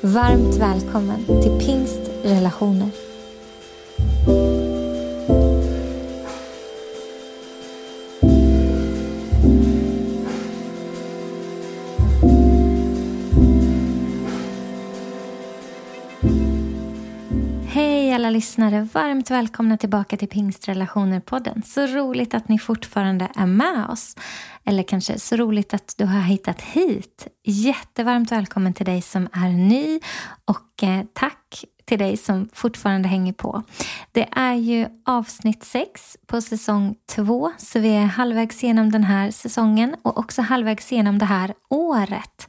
Varmt välkommen till Pingst Relationer. Lyssnare, varmt välkomna tillbaka till Pingstrelationer-podden. Så roligt att ni fortfarande är med oss. Eller kanske så roligt att du har hittat hit. Jättevarmt välkommen till dig som är ny och eh, tack till dig som fortfarande hänger på. Det är ju avsnitt sex på säsong två, så vi är halvvägs genom den här säsongen och också halvvägs genom det här året.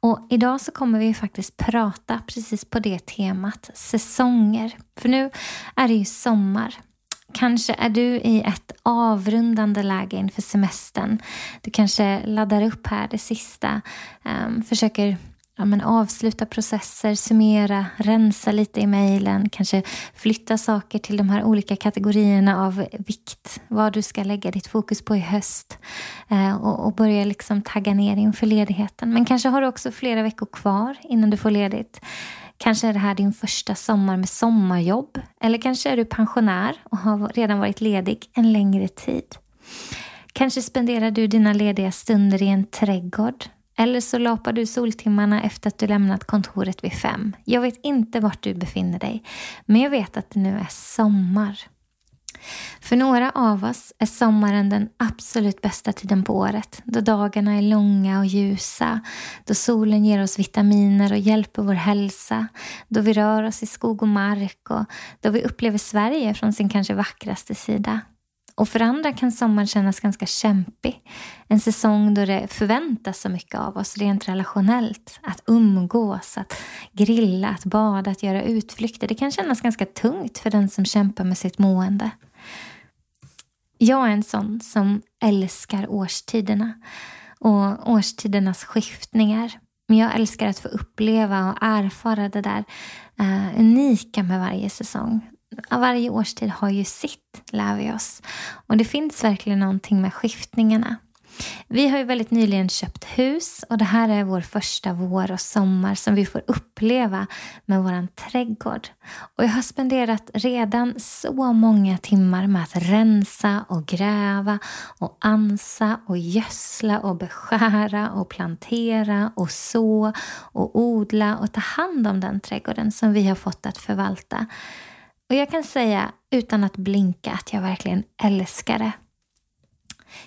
Och idag så kommer vi faktiskt prata precis på det temat, säsonger. För nu är det ju sommar. Kanske är du i ett avrundande läge inför semestern. Du kanske laddar upp här det sista, um, försöker ja, men avsluta processer, summera, rensa lite i mejlen, kanske flytta saker till de här olika kategorierna av vikt, vad du ska lägga ditt fokus på i höst eh, och, och, börja liksom tagga ner inför ledigheten. Men kanske har du också flera veckor kvar innan du får ledigt. Kanske är det här din första sommar med sommarjobb eller kanske är du pensionär och har redan varit ledig en längre tid. Kanske spenderar du dina lediga stunder i en trädgård eller så lapar du soltimmarna efter att du lämnat kontoret vid fem. Jag vet inte vart du befinner dig, men jag vet att det nu är sommar. För några av oss är sommaren den absolut bästa tiden på året, då dagarna är långa och ljusa, då solen ger oss vitaminer och hjälper vår hälsa, då vi rör oss i skog och mark och då vi upplever Sverige från sin kanske vackraste sida. Och för andra kan sommaren kännas ganska kämpig. En säsong då det förväntas så mycket av oss rent relationellt. Att umgås, att grilla, att bada, att göra utflykter. Det kan kännas ganska tungt för den som kämpar med sitt mående. Jag är en sån som älskar årstiderna och årstidernas skiftningar. Men jag älskar att få uppleva och erfara det där uh, unika med varje säsong varje årstid har ju sitt, lär vi oss. Och det finns verkligen någonting med skiftningarna. Vi har ju väldigt nyligen köpt hus och det här är vår första vår och sommar som vi får uppleva med vår trädgård. Och jag har spenderat redan så många timmar med att rensa och gräva och ansa och gödsla och beskära och plantera och så och odla och ta hand om den trädgården som vi har fått att förvalta. Och jag kan säga utan att blinka att jag verkligen älskar det.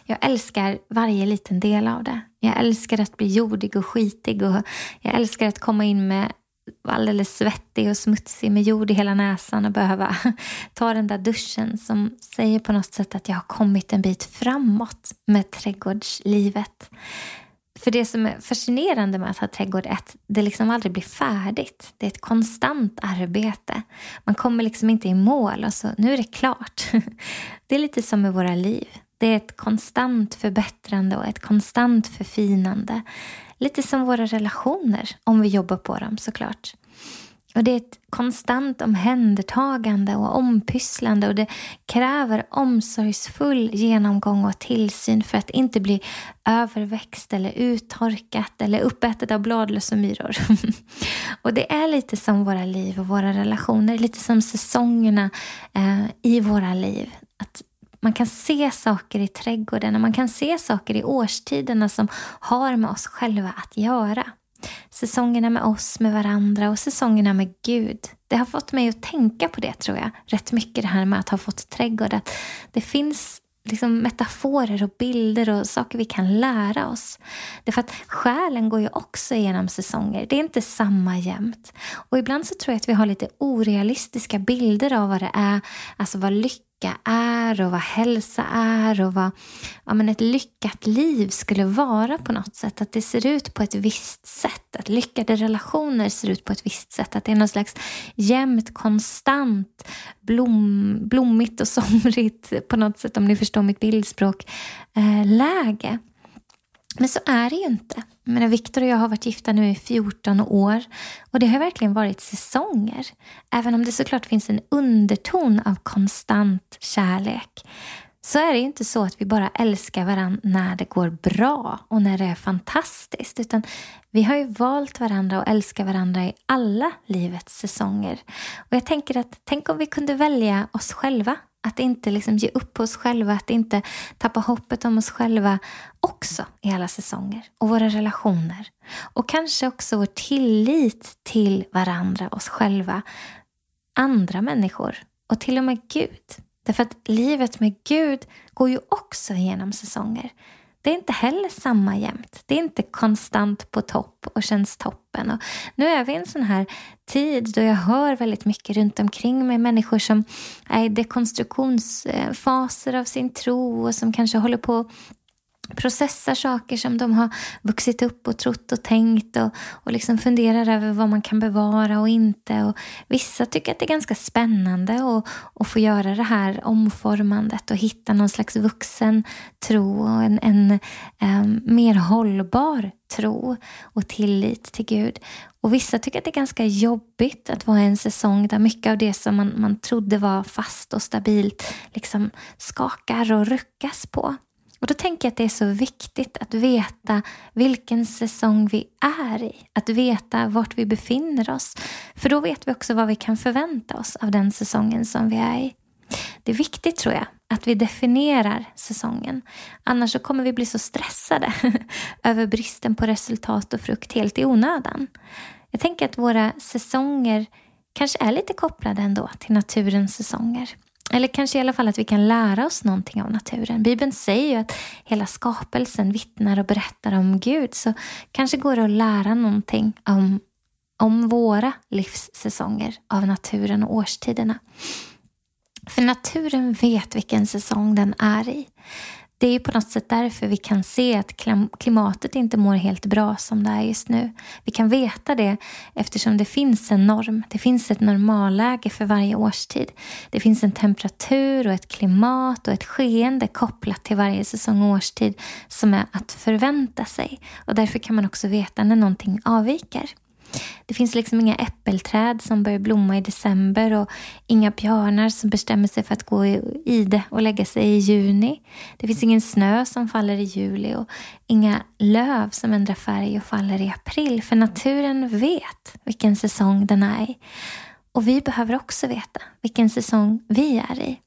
Jag älskar varje liten del av det. Jag älskar att bli jordig och skitig och jag älskar att komma in med alldeles svettig och smutsig med jord i hela näsan och behöva ta den där duschen som säger på något sätt att jag har kommit en bit framåt med trädgårdslivet. För det som är fascinerande med att ha trädgård är att det liksom aldrig blir färdigt. Det är ett konstant arbete. Man kommer liksom inte i mål och så nu är det klart. Det är lite som med våra liv. Det är ett konstant förbättrande och ett konstant förfinande. Lite som våra relationer, om vi jobbar på dem såklart. Och Det är ett konstant omhändertagande och ompysslande och det kräver omsorgsfull genomgång och tillsyn för att inte bli överväxt eller uttorkat eller uppätet av bladlöss och myror. och Det är lite som våra liv och våra relationer, lite som säsongerna eh, i våra liv. Att man kan se saker i trädgården och man kan se saker i årstiderna som har med oss själva att göra. Säsongerna med oss, med varandra och säsongerna med Gud. Det har fått mig att tänka på det tror jag. Rätt mycket det här med att ha fått trädgård. Att det finns liksom metaforer och bilder och saker vi kan lära oss. Därför att själen går ju också igenom säsonger. Det är inte samma jämt. Och ibland så tror jag att vi har lite orealistiska bilder av vad det är, alltså vad lycka lycka är och vad hälsa är och vad ja, men ett lyckat liv skulle vara på något sätt. Att det ser ut på ett visst sätt. Att lyckade relationer ser ut på ett visst sätt. Att det är någon slags jämnt, konstant, blom, blommigt och somrigt på något sätt, om ni förstår mitt bildspråk, eh, läge. Men så är det ju inte. Men Viktor och jag har varit gifta nu i 14 år och det har verkligen varit säsonger. Även om det såklart finns en underton av konstant kärlek så är det ju inte så att vi bara älskar varandra när det går bra och när det är fantastiskt. Utan vi har ju valt varandra och älskar varandra i alla livets säsonger. Och jag tänker att tänk om vi kunde välja oss själva att inte liksom ge upp på oss själva, att inte tappa hoppet om oss själva också i alla säsonger och våra relationer. Och kanske också vår tillit till varandra, oss själva, andra människor och till och med Gud. Därför att livet med Gud går ju också genom säsonger. Det är inte heller samma jämt. Det är inte konstant på topp och känns toppen. Och nu är vi i en sån här tid då jag hör väldigt mycket runt omkring mig människor som är i dekonstruktionsfaser av sin tro och som kanske håller på processar saker som de har vuxit upp och trott och tänkt och, och liksom funderar över vad man kan bevara och inte. Och vissa tycker att det är ganska spännande att, att få göra det här omformandet och hitta någon slags vuxen tro och en, en um, mer hållbar tro och tillit till Gud. Och vissa tycker att det är ganska jobbigt att vara i en säsong där mycket av det som man, man trodde var fast och stabilt liksom skakar och ruckas på. Och då tänker jag att det är så viktigt att veta vilken säsong vi är i. Att veta vart vi befinner oss. För då vet vi också vad vi kan förvänta oss av den säsongen som vi är i. Det är viktigt tror jag att vi definierar säsongen. Annars så kommer vi bli så stressade över bristen på resultat och frukt helt i onödan. Jag tänker att våra säsonger kanske är lite kopplade ändå till naturens säsonger. Eller kanske i alla fall att vi kan lära oss någonting av naturen. Bibeln säger ju att hela skapelsen vittnar och berättar om Gud. Så kanske går det att lära någonting om, om våra livssäsonger av naturen och årstiderna. För naturen vet vilken säsong den är i. Det är på något sätt därför vi kan se att klimatet inte mår helt bra som det är just nu. Vi kan veta det eftersom det finns en norm. Det finns ett normalläge för varje årstid. Det finns en temperatur och ett klimat och ett skeende kopplat till varje säsong och årstid som är att förvänta sig. Och därför kan man också veta när någonting avviker. Det finns liksom inga äppelträd som börjar blomma i december och inga björnar som bestämmer sig för att gå i det och lägga sig i juni. Det finns ingen snö som faller i juli och inga löv som ändrar färg och faller i april. För naturen vet vilken säsong den är i. Och vi behöver också veta vilken säsong vi är i.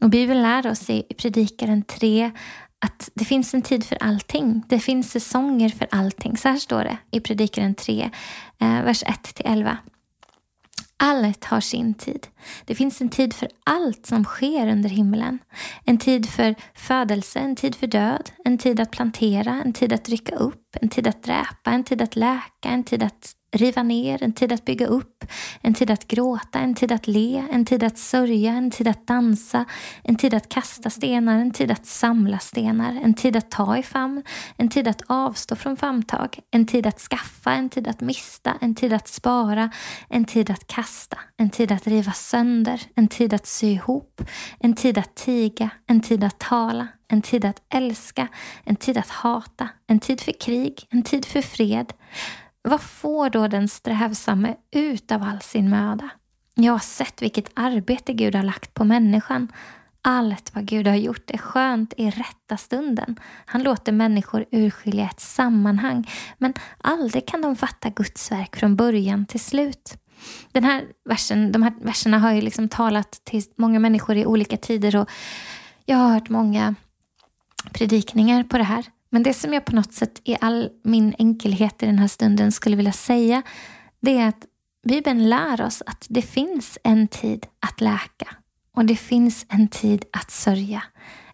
Och Bibeln lär oss i Predikaren 3 att det finns en tid för allting. Det finns säsonger för allting. Så här står det i Predikaren 3, eh, vers 1-11. Allt har sin tid. Det finns en tid för allt som sker under himlen. En tid för födelse, en tid för död, en tid att plantera, en tid att rycka upp, en tid att dräpa, en tid att läka, en tid att riva ner, en tid att bygga upp, en tid att gråta, en tid att le, en tid att sörja, en tid att dansa, en tid att kasta stenar, en tid att samla stenar, en tid att ta i famn, en tid att avstå från famntag, en tid att skaffa, en tid att mista, en tid att spara, en tid att kasta, en tid att riva sönder, en tid att sy ihop, en tid att tiga, en tid att tala, en tid att älska, en tid att hata, en tid för krig, en tid för fred. Vad får då den strävsamme ut av all sin möda? Jag har sett vilket arbete Gud har lagt på människan. Allt vad Gud har gjort är skönt i rätta stunden. Han låter människor urskilja ett sammanhang, men aldrig kan de fatta Guds verk från början till slut. Den här versen, de här verserna har ju liksom talat till många människor i olika tider och jag har hört många predikningar på det här. Men det som jag på något sätt i all min enkelhet i den här stunden skulle vilja säga, det är att Bibeln lär oss att det finns en tid att läka och det finns en tid att sörja.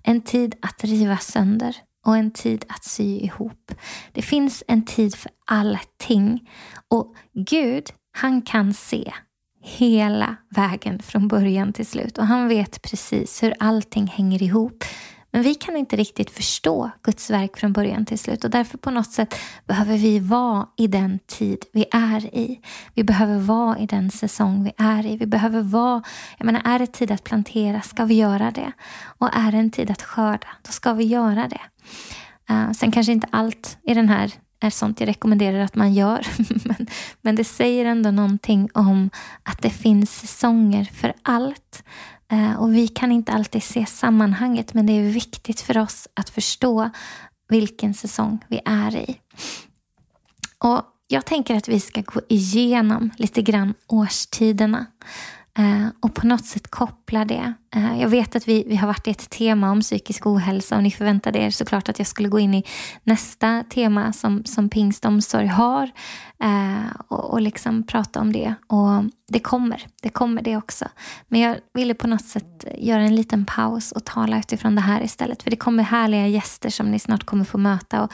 En tid att riva sönder och en tid att sy ihop. Det finns en tid för allting och Gud, han kan se hela vägen från början till slut och han vet precis hur allting hänger ihop. Men vi kan inte riktigt förstå Guds verk från början till slut och därför på något sätt behöver vi vara i den tid vi är i. Vi behöver vara i den säsong vi är i. Vi behöver vara, jag menar är det tid att plantera ska vi göra det. Och är det en tid att skörda, då ska vi göra det. Uh, sen kanske inte allt i den här är sånt jag rekommenderar att man gör. men, men det säger ändå någonting om att det finns säsonger för allt. Eh, och vi kan inte alltid se sammanhanget men det är viktigt för oss att förstå vilken säsong vi är i. Och Jag tänker att vi ska gå igenom lite grann årstiderna. Eh, och på något sätt koppla det. Eh, jag vet att vi, vi har varit i ett tema om psykisk ohälsa och ni förväntade er såklart att jag skulle gå in i nästa tema som, som pingstomsorg har eh, och, och liksom prata om det. Och det kommer, det kommer det också. Men jag ville på något sätt göra en liten paus och tala utifrån det här istället. För det kommer härliga gäster som ni snart kommer få möta. Och,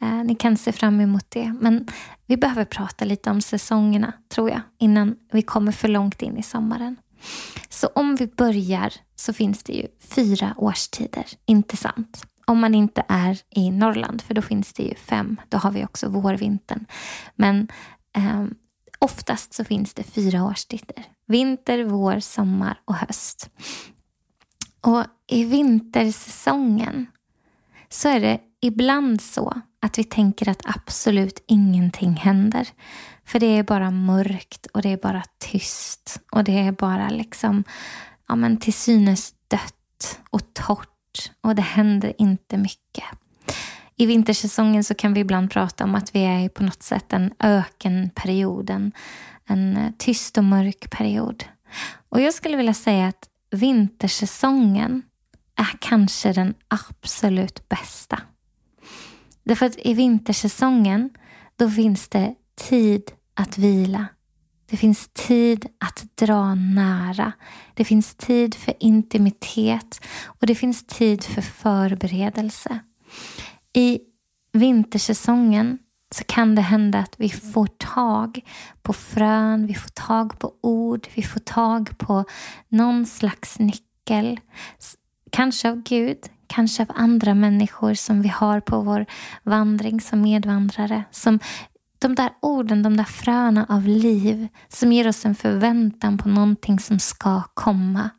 Eh, ni kan se fram emot det. Men vi behöver prata lite om säsongerna, tror jag, innan vi kommer för långt in i sommaren. Så om vi börjar så finns det ju fyra årstider, inte sant? Om man inte är i Norrland, för då finns det ju fem. Då har vi också vårvintern. Men eh, oftast så finns det fyra årstider. Vinter, vår, sommar och höst. Och i vintersäsongen så är det ibland så att vi tänker att absolut ingenting händer. För det är bara mörkt och det är bara tyst och det är bara liksom ja, men till synes dött och torrt och det händer inte mycket. I vintersäsongen så kan vi ibland prata om att vi är på något sätt en ökenperiod, en, en tyst och mörk period. Och jag skulle vilja säga att vintersäsongen är kanske den absolut bästa. Därför att i vintersäsongen då finns det tid att vila. Det finns tid att dra nära. Det finns tid för intimitet och det finns tid för förberedelse. I vintersäsongen så kan det hända att vi får tag på frön, vi får tag på ord, vi får tag på någon slags nyckel. Kanske av Gud, kanske av andra människor som vi har på vår vandring som medvandrare. Som de där orden, de där fröna av liv som ger oss en förväntan på någonting som ska komma.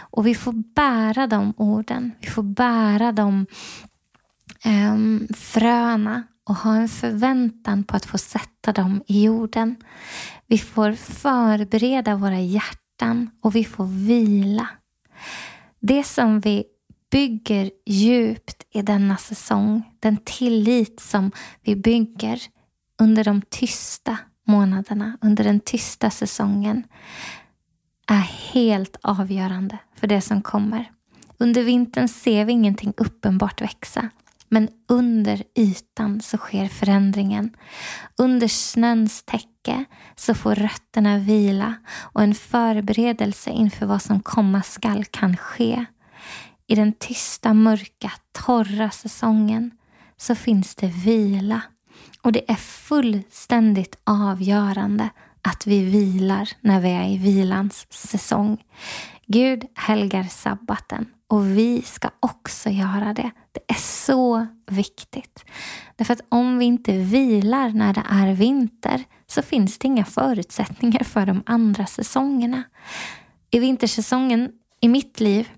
Och vi får bära de orden, vi får bära de um, fröna och ha en förväntan på att få sätta dem i jorden. Vi får förbereda våra hjärtan och vi får vila. Det som vi bygger djupt i denna säsong. Den tillit som vi bygger under de tysta månaderna, under den tysta säsongen är helt avgörande för det som kommer. Under vintern ser vi ingenting uppenbart växa. Men under ytan så sker förändringen. Under snöns täcke så får rötterna vila och en förberedelse inför vad som komma skall kan ske. I den tysta, mörka, torra säsongen så finns det vila. Och det är fullständigt avgörande att vi vilar när vi är i vilans säsong. Gud helgar sabbaten och vi ska också göra det. Det är så viktigt. Därför att om vi inte vilar när det är vinter så finns det inga förutsättningar för de andra säsongerna. I vintersäsongen i mitt liv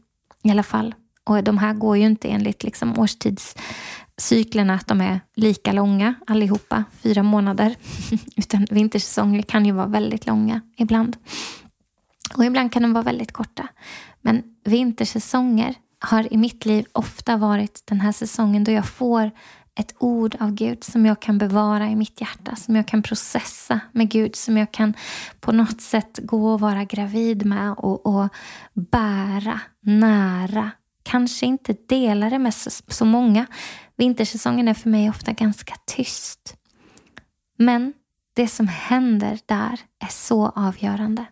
i alla fall. Och de här går ju inte enligt liksom årstidscyklerna att de är lika långa allihopa, fyra månader. Utan vintersäsonger kan ju vara väldigt långa ibland. Och ibland kan de vara väldigt korta. Men vintersäsonger har i mitt liv ofta varit den här säsongen då jag får ett ord av Gud som jag kan bevara i mitt hjärta, som jag kan processa med Gud, som jag kan på något sätt gå och vara gravid med och, och bära nära. Kanske inte dela det med så, så många. Vintersäsongen är för mig ofta ganska tyst. Men det som händer där är så avgörande.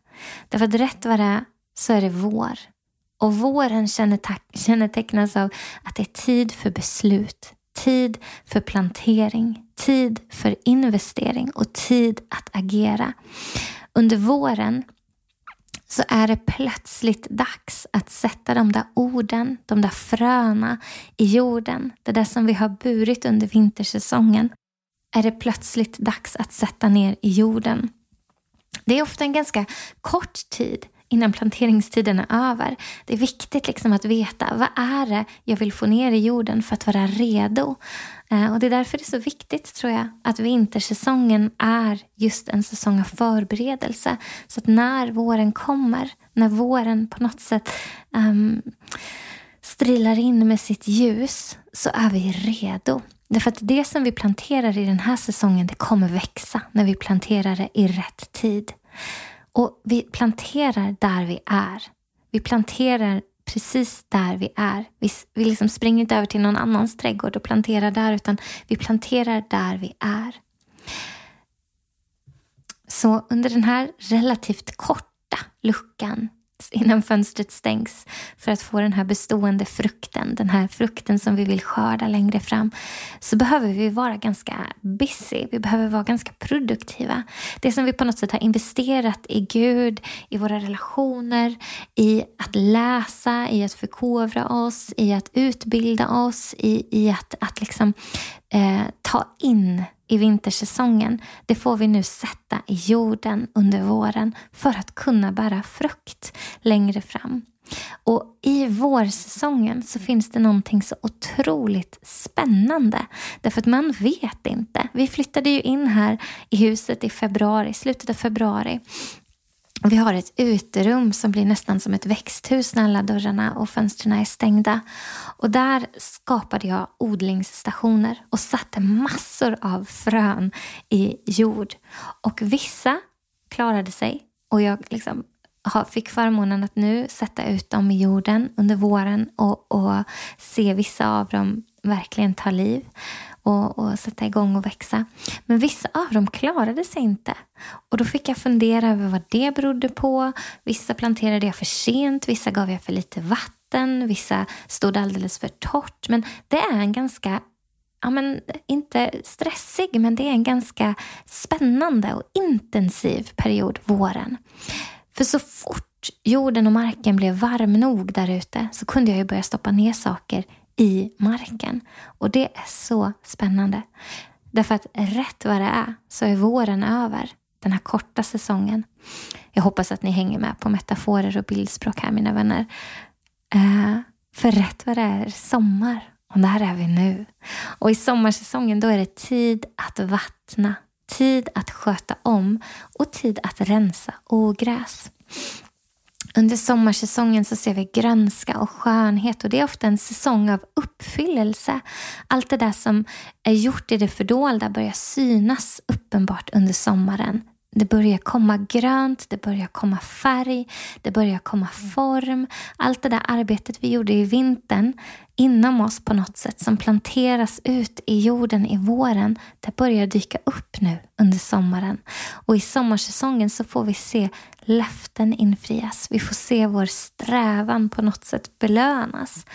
Därför att rätt vad det är så är det vår. Och våren kännetecknas av att det är tid för beslut, tid för plantering, tid för investering och tid att agera. Under våren så är det plötsligt dags att sätta de där orden, de där fröna i jorden. Det där som vi har burit under vintersäsongen är det plötsligt dags att sätta ner i jorden. Det är ofta en ganska kort tid innan planteringstiden är över. Det är viktigt liksom att veta vad är det jag vill få ner i jorden för att vara redo. Eh, och Det är därför det är så viktigt tror jag att vintersäsongen är just en säsong av förberedelse. Så att när våren kommer, när våren på något sätt um, strilar in med sitt ljus så är vi redo. Därför att det som vi planterar i den här säsongen det kommer växa när vi planterar det i rätt tid. Och vi planterar där vi är. Vi planterar precis där vi är. Vi, vi liksom springer inte över till någon annans trädgård och planterar där, utan vi planterar där vi är. Så under den här relativt korta luckan innan fönstret stängs för att få den här bestående frukten, den här frukten som vi vill skörda längre fram, så behöver vi vara ganska busy. Vi behöver vara ganska produktiva. Det som vi på något sätt har investerat i Gud, i våra relationer, i att läsa, i att förkovra oss, i att utbilda oss, i, i att, att liksom, eh, ta in i vintersäsongen, det får vi nu sätta i jorden under våren för att kunna bära frukt längre fram. Och i vårsäsongen så finns det någonting så otroligt spännande. Därför att man vet inte. Vi flyttade ju in här i huset i februari, slutet av februari. Vi har ett uterum som blir nästan som ett växthus när alla dörrarna och fönstren är stängda. Och där skapade jag odlingsstationer och satte massor av frön i jord. Och vissa klarade sig och jag liksom fick förmånen att nu sätta ut dem i jorden under våren och, och se vissa av dem verkligen ta liv och, och sätta igång och växa. Men vissa av dem klarade sig inte. Och då fick jag fundera över vad det berodde på. Vissa planterade jag för sent, vissa gav jag för lite vatten, vissa stod alldeles för torrt. Men det är en ganska ja, men inte stressig, men det är en ganska spännande och intensiv period, våren. För så fort jorden och marken blev varm nog där ute så kunde jag ju börja stoppa ner saker i marken. Och det är så spännande. Därför att rätt vad det är så är våren över, den här korta säsongen. Jag hoppas att ni hänger med på metaforer och bildspråk här mina vänner. Uh, för rätt vad det är, sommar. Och där är vi nu. Och i sommarsäsongen då är det tid att vattna, tid att sköta om och tid att rensa ogräs. Under sommarsäsongen så ser vi grönska och skönhet och det är ofta en säsong av uppfyllelse. Allt det där som är gjort i det fördolda börjar synas uppenbart under sommaren. Det börjar komma grönt, det börjar komma färg, det börjar komma form. Allt det där arbetet vi gjorde i vintern inom oss på något sätt som planteras ut i jorden i våren, det börjar dyka upp nu under sommaren. Och i sommarsäsongen så får vi se löften infrias. Vi får se vår strävan på något sätt belönas.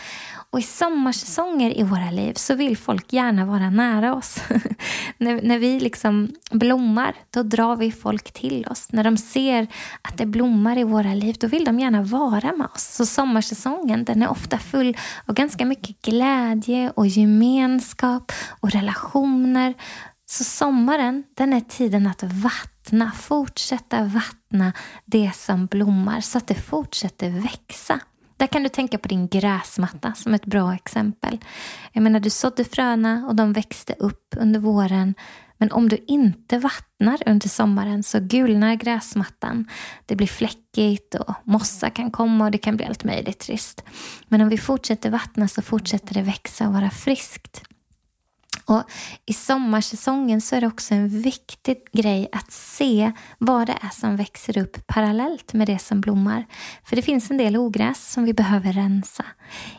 Och i sommarsäsonger i våra liv så vill folk gärna vara nära oss. när, när vi liksom blommar, då drar vi folk till oss. När de ser att det blommar i våra liv, då vill de gärna vara med oss. Så sommarsäsongen, den är ofta full av ganska mycket glädje och gemenskap och relationer. Så sommaren, den är tiden att vattna, fortsätta vattna det som blommar så att det fortsätter växa. Där kan du tänka på din gräsmatta som ett bra exempel. Jag menar, du sådde fröna och de växte upp under våren. Men om du inte vattnar under sommaren så gulnar gräsmattan. Det blir fläckigt och mossa kan komma och det kan bli allt möjligt trist. Men om vi fortsätter vattna så fortsätter det växa och vara friskt. Och I sommarsäsongen så är det också en viktig grej att se vad det är som växer upp parallellt med det som blommar. För det finns en del ogräs som vi behöver rensa.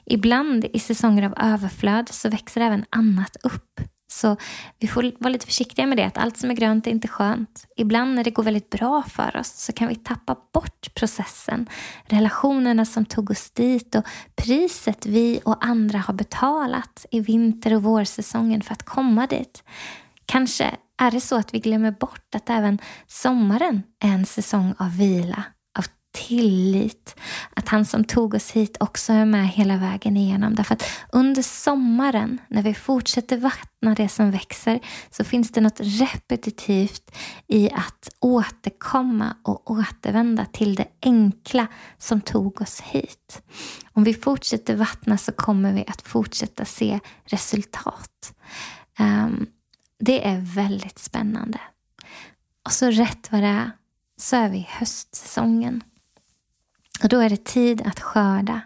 Ibland i säsonger av överflöd så växer även annat upp. Så vi får vara lite försiktiga med det, att allt som är grönt är inte skönt. Ibland när det går väldigt bra för oss så kan vi tappa bort processen, relationerna som tog oss dit och priset vi och andra har betalat i vinter och vårsäsongen för att komma dit. Kanske är det så att vi glömmer bort att även sommaren är en säsong av vila, tillit. Att han som tog oss hit också är med hela vägen igenom. Därför att under sommaren, när vi fortsätter vattna det som växer, så finns det något repetitivt i att återkomma och återvända till det enkla som tog oss hit. Om vi fortsätter vattna så kommer vi att fortsätta se resultat. Um, det är väldigt spännande. Och så rätt vad det är så är vi i höstsäsongen. Och då är det tid att skörda,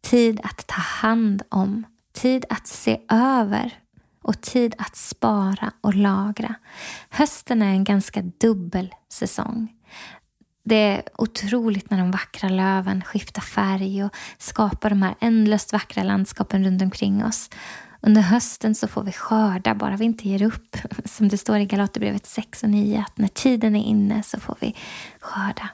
tid att ta hand om, tid att se över och tid att spara och lagra. Hösten är en ganska dubbel säsong. Det är otroligt när de vackra löven skiftar färg och skapar de här ändlöst vackra landskapen runt omkring oss. Under hösten så får vi skörda bara vi inte ger upp. Som det står i Galaterbrevet 6 och 9 att när tiden är inne så får vi skörda.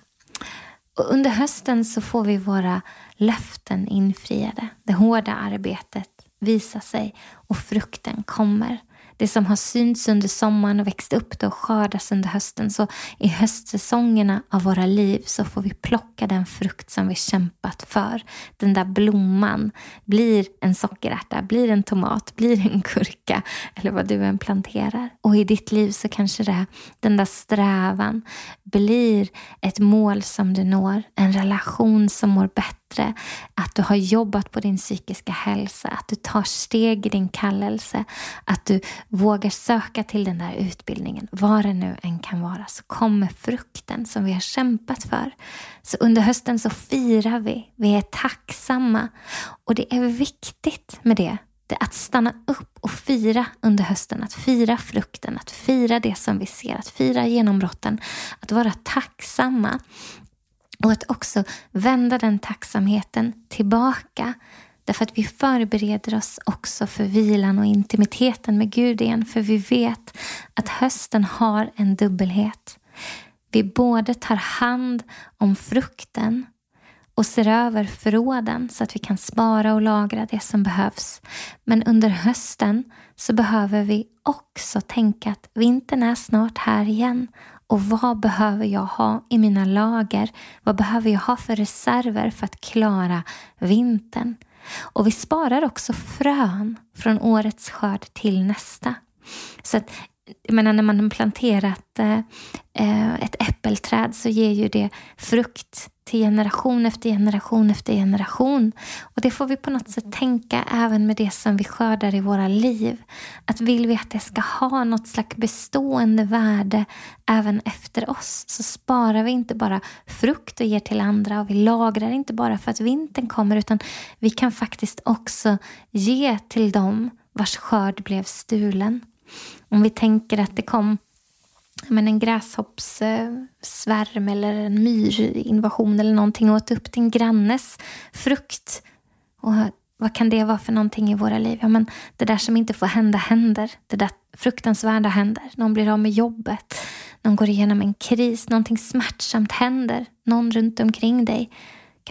Och under hösten så får vi våra löften infriade. Det hårda arbetet visar sig och frukten kommer. Det som har synts under sommaren och växt upp och skördas under hösten. Så i höstsäsongerna av våra liv så får vi plocka den frukt som vi kämpat för. Den där blomman blir en sockerärta, blir en tomat, blir en gurka eller vad du än planterar. Och i ditt liv så kanske det, den där strävan blir ett mål som du når, en relation som mår bättre bättre, att du har jobbat på din psykiska hälsa, att du tar steg i din kallelse, att du vågar söka till den där utbildningen, vad det nu än kan vara, så kommer frukten som vi har kämpat för. Så under hösten så firar vi, vi är tacksamma. Och det är viktigt med det att stanna upp och fira under hösten, att fira frukten, att fira det som vi ser, att fira genombrotten, att vara tacksamma och att också vända den tacksamheten tillbaka. Därför att vi förbereder oss också för vilan och intimiteten med Gud igen. För vi vet att hösten har en dubbelhet. Vi både tar hand om frukten och ser över förråden så att vi kan spara och lagra det som behövs. Men under hösten så behöver vi också tänka att vintern är snart här igen och vad behöver jag ha i mina lager? Vad behöver jag ha för reserver för att klara vintern? Och vi sparar också frön från årets skörd till nästa. Så att, jag menar, när man har planterat eh, ett äppelträd så ger ju det frukt till generation efter generation efter generation. Och det får vi på något sätt tänka även med det som vi skördar i våra liv. Att vill vi att det ska ha något slags bestående värde även efter oss så sparar vi inte bara frukt och ger till andra och vi lagrar inte bara för att vintern kommer utan vi kan faktiskt också ge till dem vars skörd blev stulen. Om vi tänker att det kom men en gräshoppssvärm eller en myrinvasion eller någonting och åt upp din grannes frukt. Och vad kan det vara för någonting i våra liv? Ja, men det där som inte får hända händer. Det där fruktansvärda händer. Någon blir av med jobbet. Någon går igenom en kris. Någonting smärtsamt händer. Någon runt omkring dig.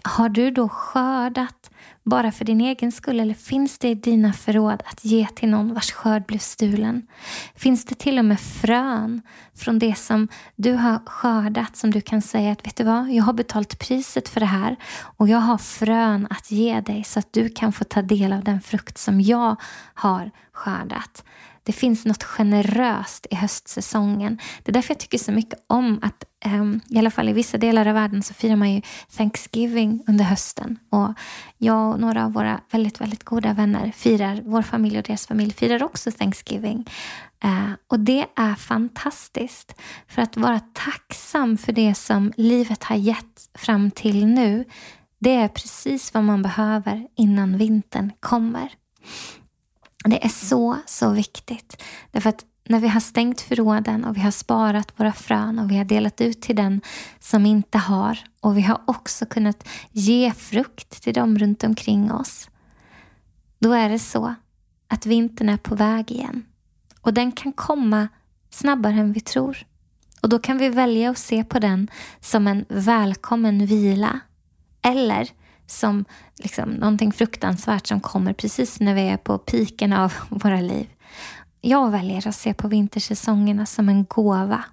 Har du då skördat bara för din egen skull eller finns det i dina förråd att ge till någon vars skörd blev stulen? Finns det till och med frön från det som du har skördat som du kan säga att vet du vad, jag har betalt priset för det här och jag har frön att ge dig så att du kan få ta del av den frukt som jag har skördat. Det finns något generöst i höstsäsongen. Det är därför jag tycker så mycket om att, Ehm, i alla fall i vissa delar av världen, så firar man ju Thanksgiving under hösten. Och jag och några av våra väldigt, väldigt goda vänner firar, vår familj och deras familj firar också Thanksgiving. Ehm, och det är fantastiskt. För att vara tacksam för det som livet har gett fram till nu, det är precis vad man behöver innan vintern kommer. Det är så, så viktigt. Därför att när vi har stängt förråden och vi har sparat våra frön och vi har delat ut till den som inte har och vi har också kunnat ge frukt till dem runt omkring oss. Då är det så att vintern är på väg igen. Och den kan komma snabbare än vi tror. Och då kan vi välja att se på den som en välkommen vila. Eller som liksom, någonting fruktansvärt som kommer precis när vi är på piken av våra liv. Jag väljer att se på vintersäsongerna som en gåva.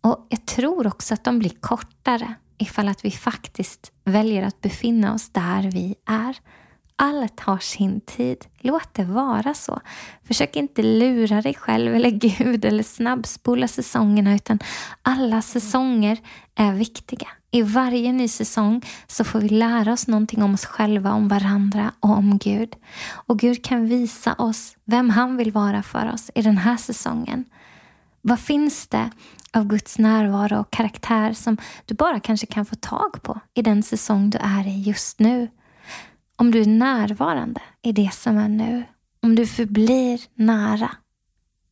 Och Jag tror också att de blir kortare ifall att vi faktiskt väljer att befinna oss där vi är. Allt har sin tid. Låt det vara så. Försök inte lura dig själv eller Gud eller snabbspola säsongerna utan alla säsonger är viktiga. I varje ny säsong så får vi lära oss någonting om oss själva, om varandra och om Gud. Och Gud kan visa oss vem han vill vara för oss i den här säsongen. Vad finns det av Guds närvaro och karaktär som du bara kanske kan få tag på i den säsong du är i just nu? Om du är närvarande i det som är nu, om du förblir nära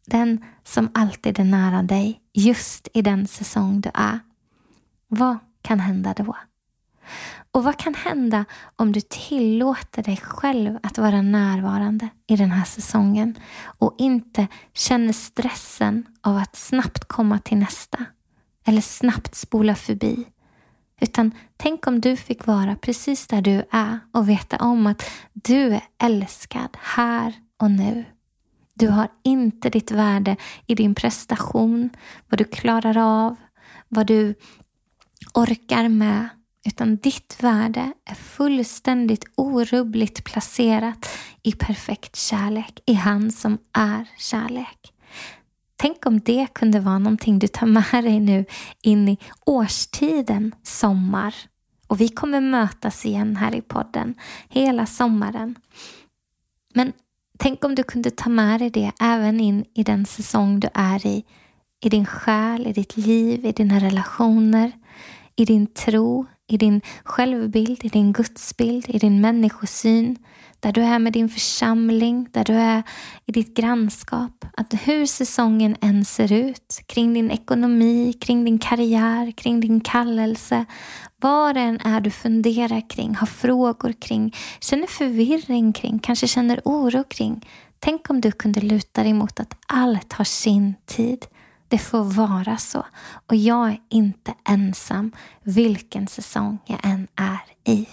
den som alltid är nära dig just i den säsong du är. Vad kan hända då? Och vad kan hända om du tillåter dig själv att vara närvarande i den här säsongen och inte känner stressen av att snabbt komma till nästa eller snabbt spola förbi utan tänk om du fick vara precis där du är och veta om att du är älskad här och nu. Du har inte ditt värde i din prestation, vad du klarar av, vad du orkar med. Utan ditt värde är fullständigt orubbligt placerat i perfekt kärlek, i han som är kärlek. Tänk om det kunde vara någonting du tar med dig nu in i årstiden sommar. Och vi kommer mötas igen här i podden hela sommaren. Men tänk om du kunde ta med dig det även in i den säsong du är i. I din själ, i ditt liv, i dina relationer, i din tro, i din självbild, i din gudsbild, i din människosyn, där du är med din församling, där du är i ditt grannskap. Att hur säsongen än ser ut, kring din ekonomi, kring din karriär, kring din kallelse, vad det än är du funderar kring, har frågor kring, känner förvirring kring, kanske känner oro kring. Tänk om du kunde luta dig mot att allt har sin tid. Det får vara så. Och jag är inte ensam vilken säsong jag än är i.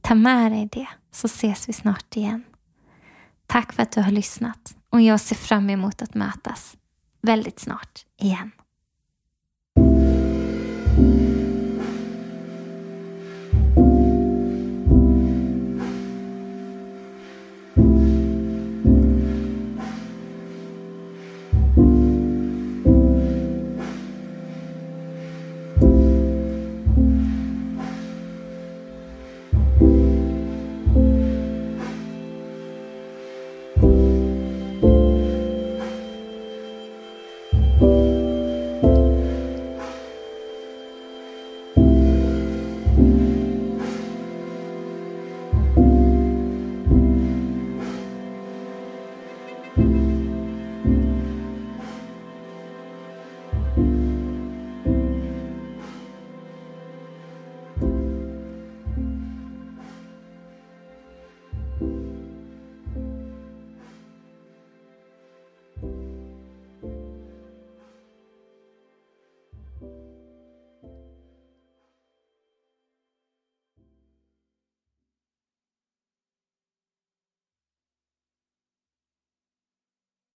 Ta med dig det så ses vi snart igen. Tack för att du har lyssnat och jag ser fram emot att mötas väldigt snart igen.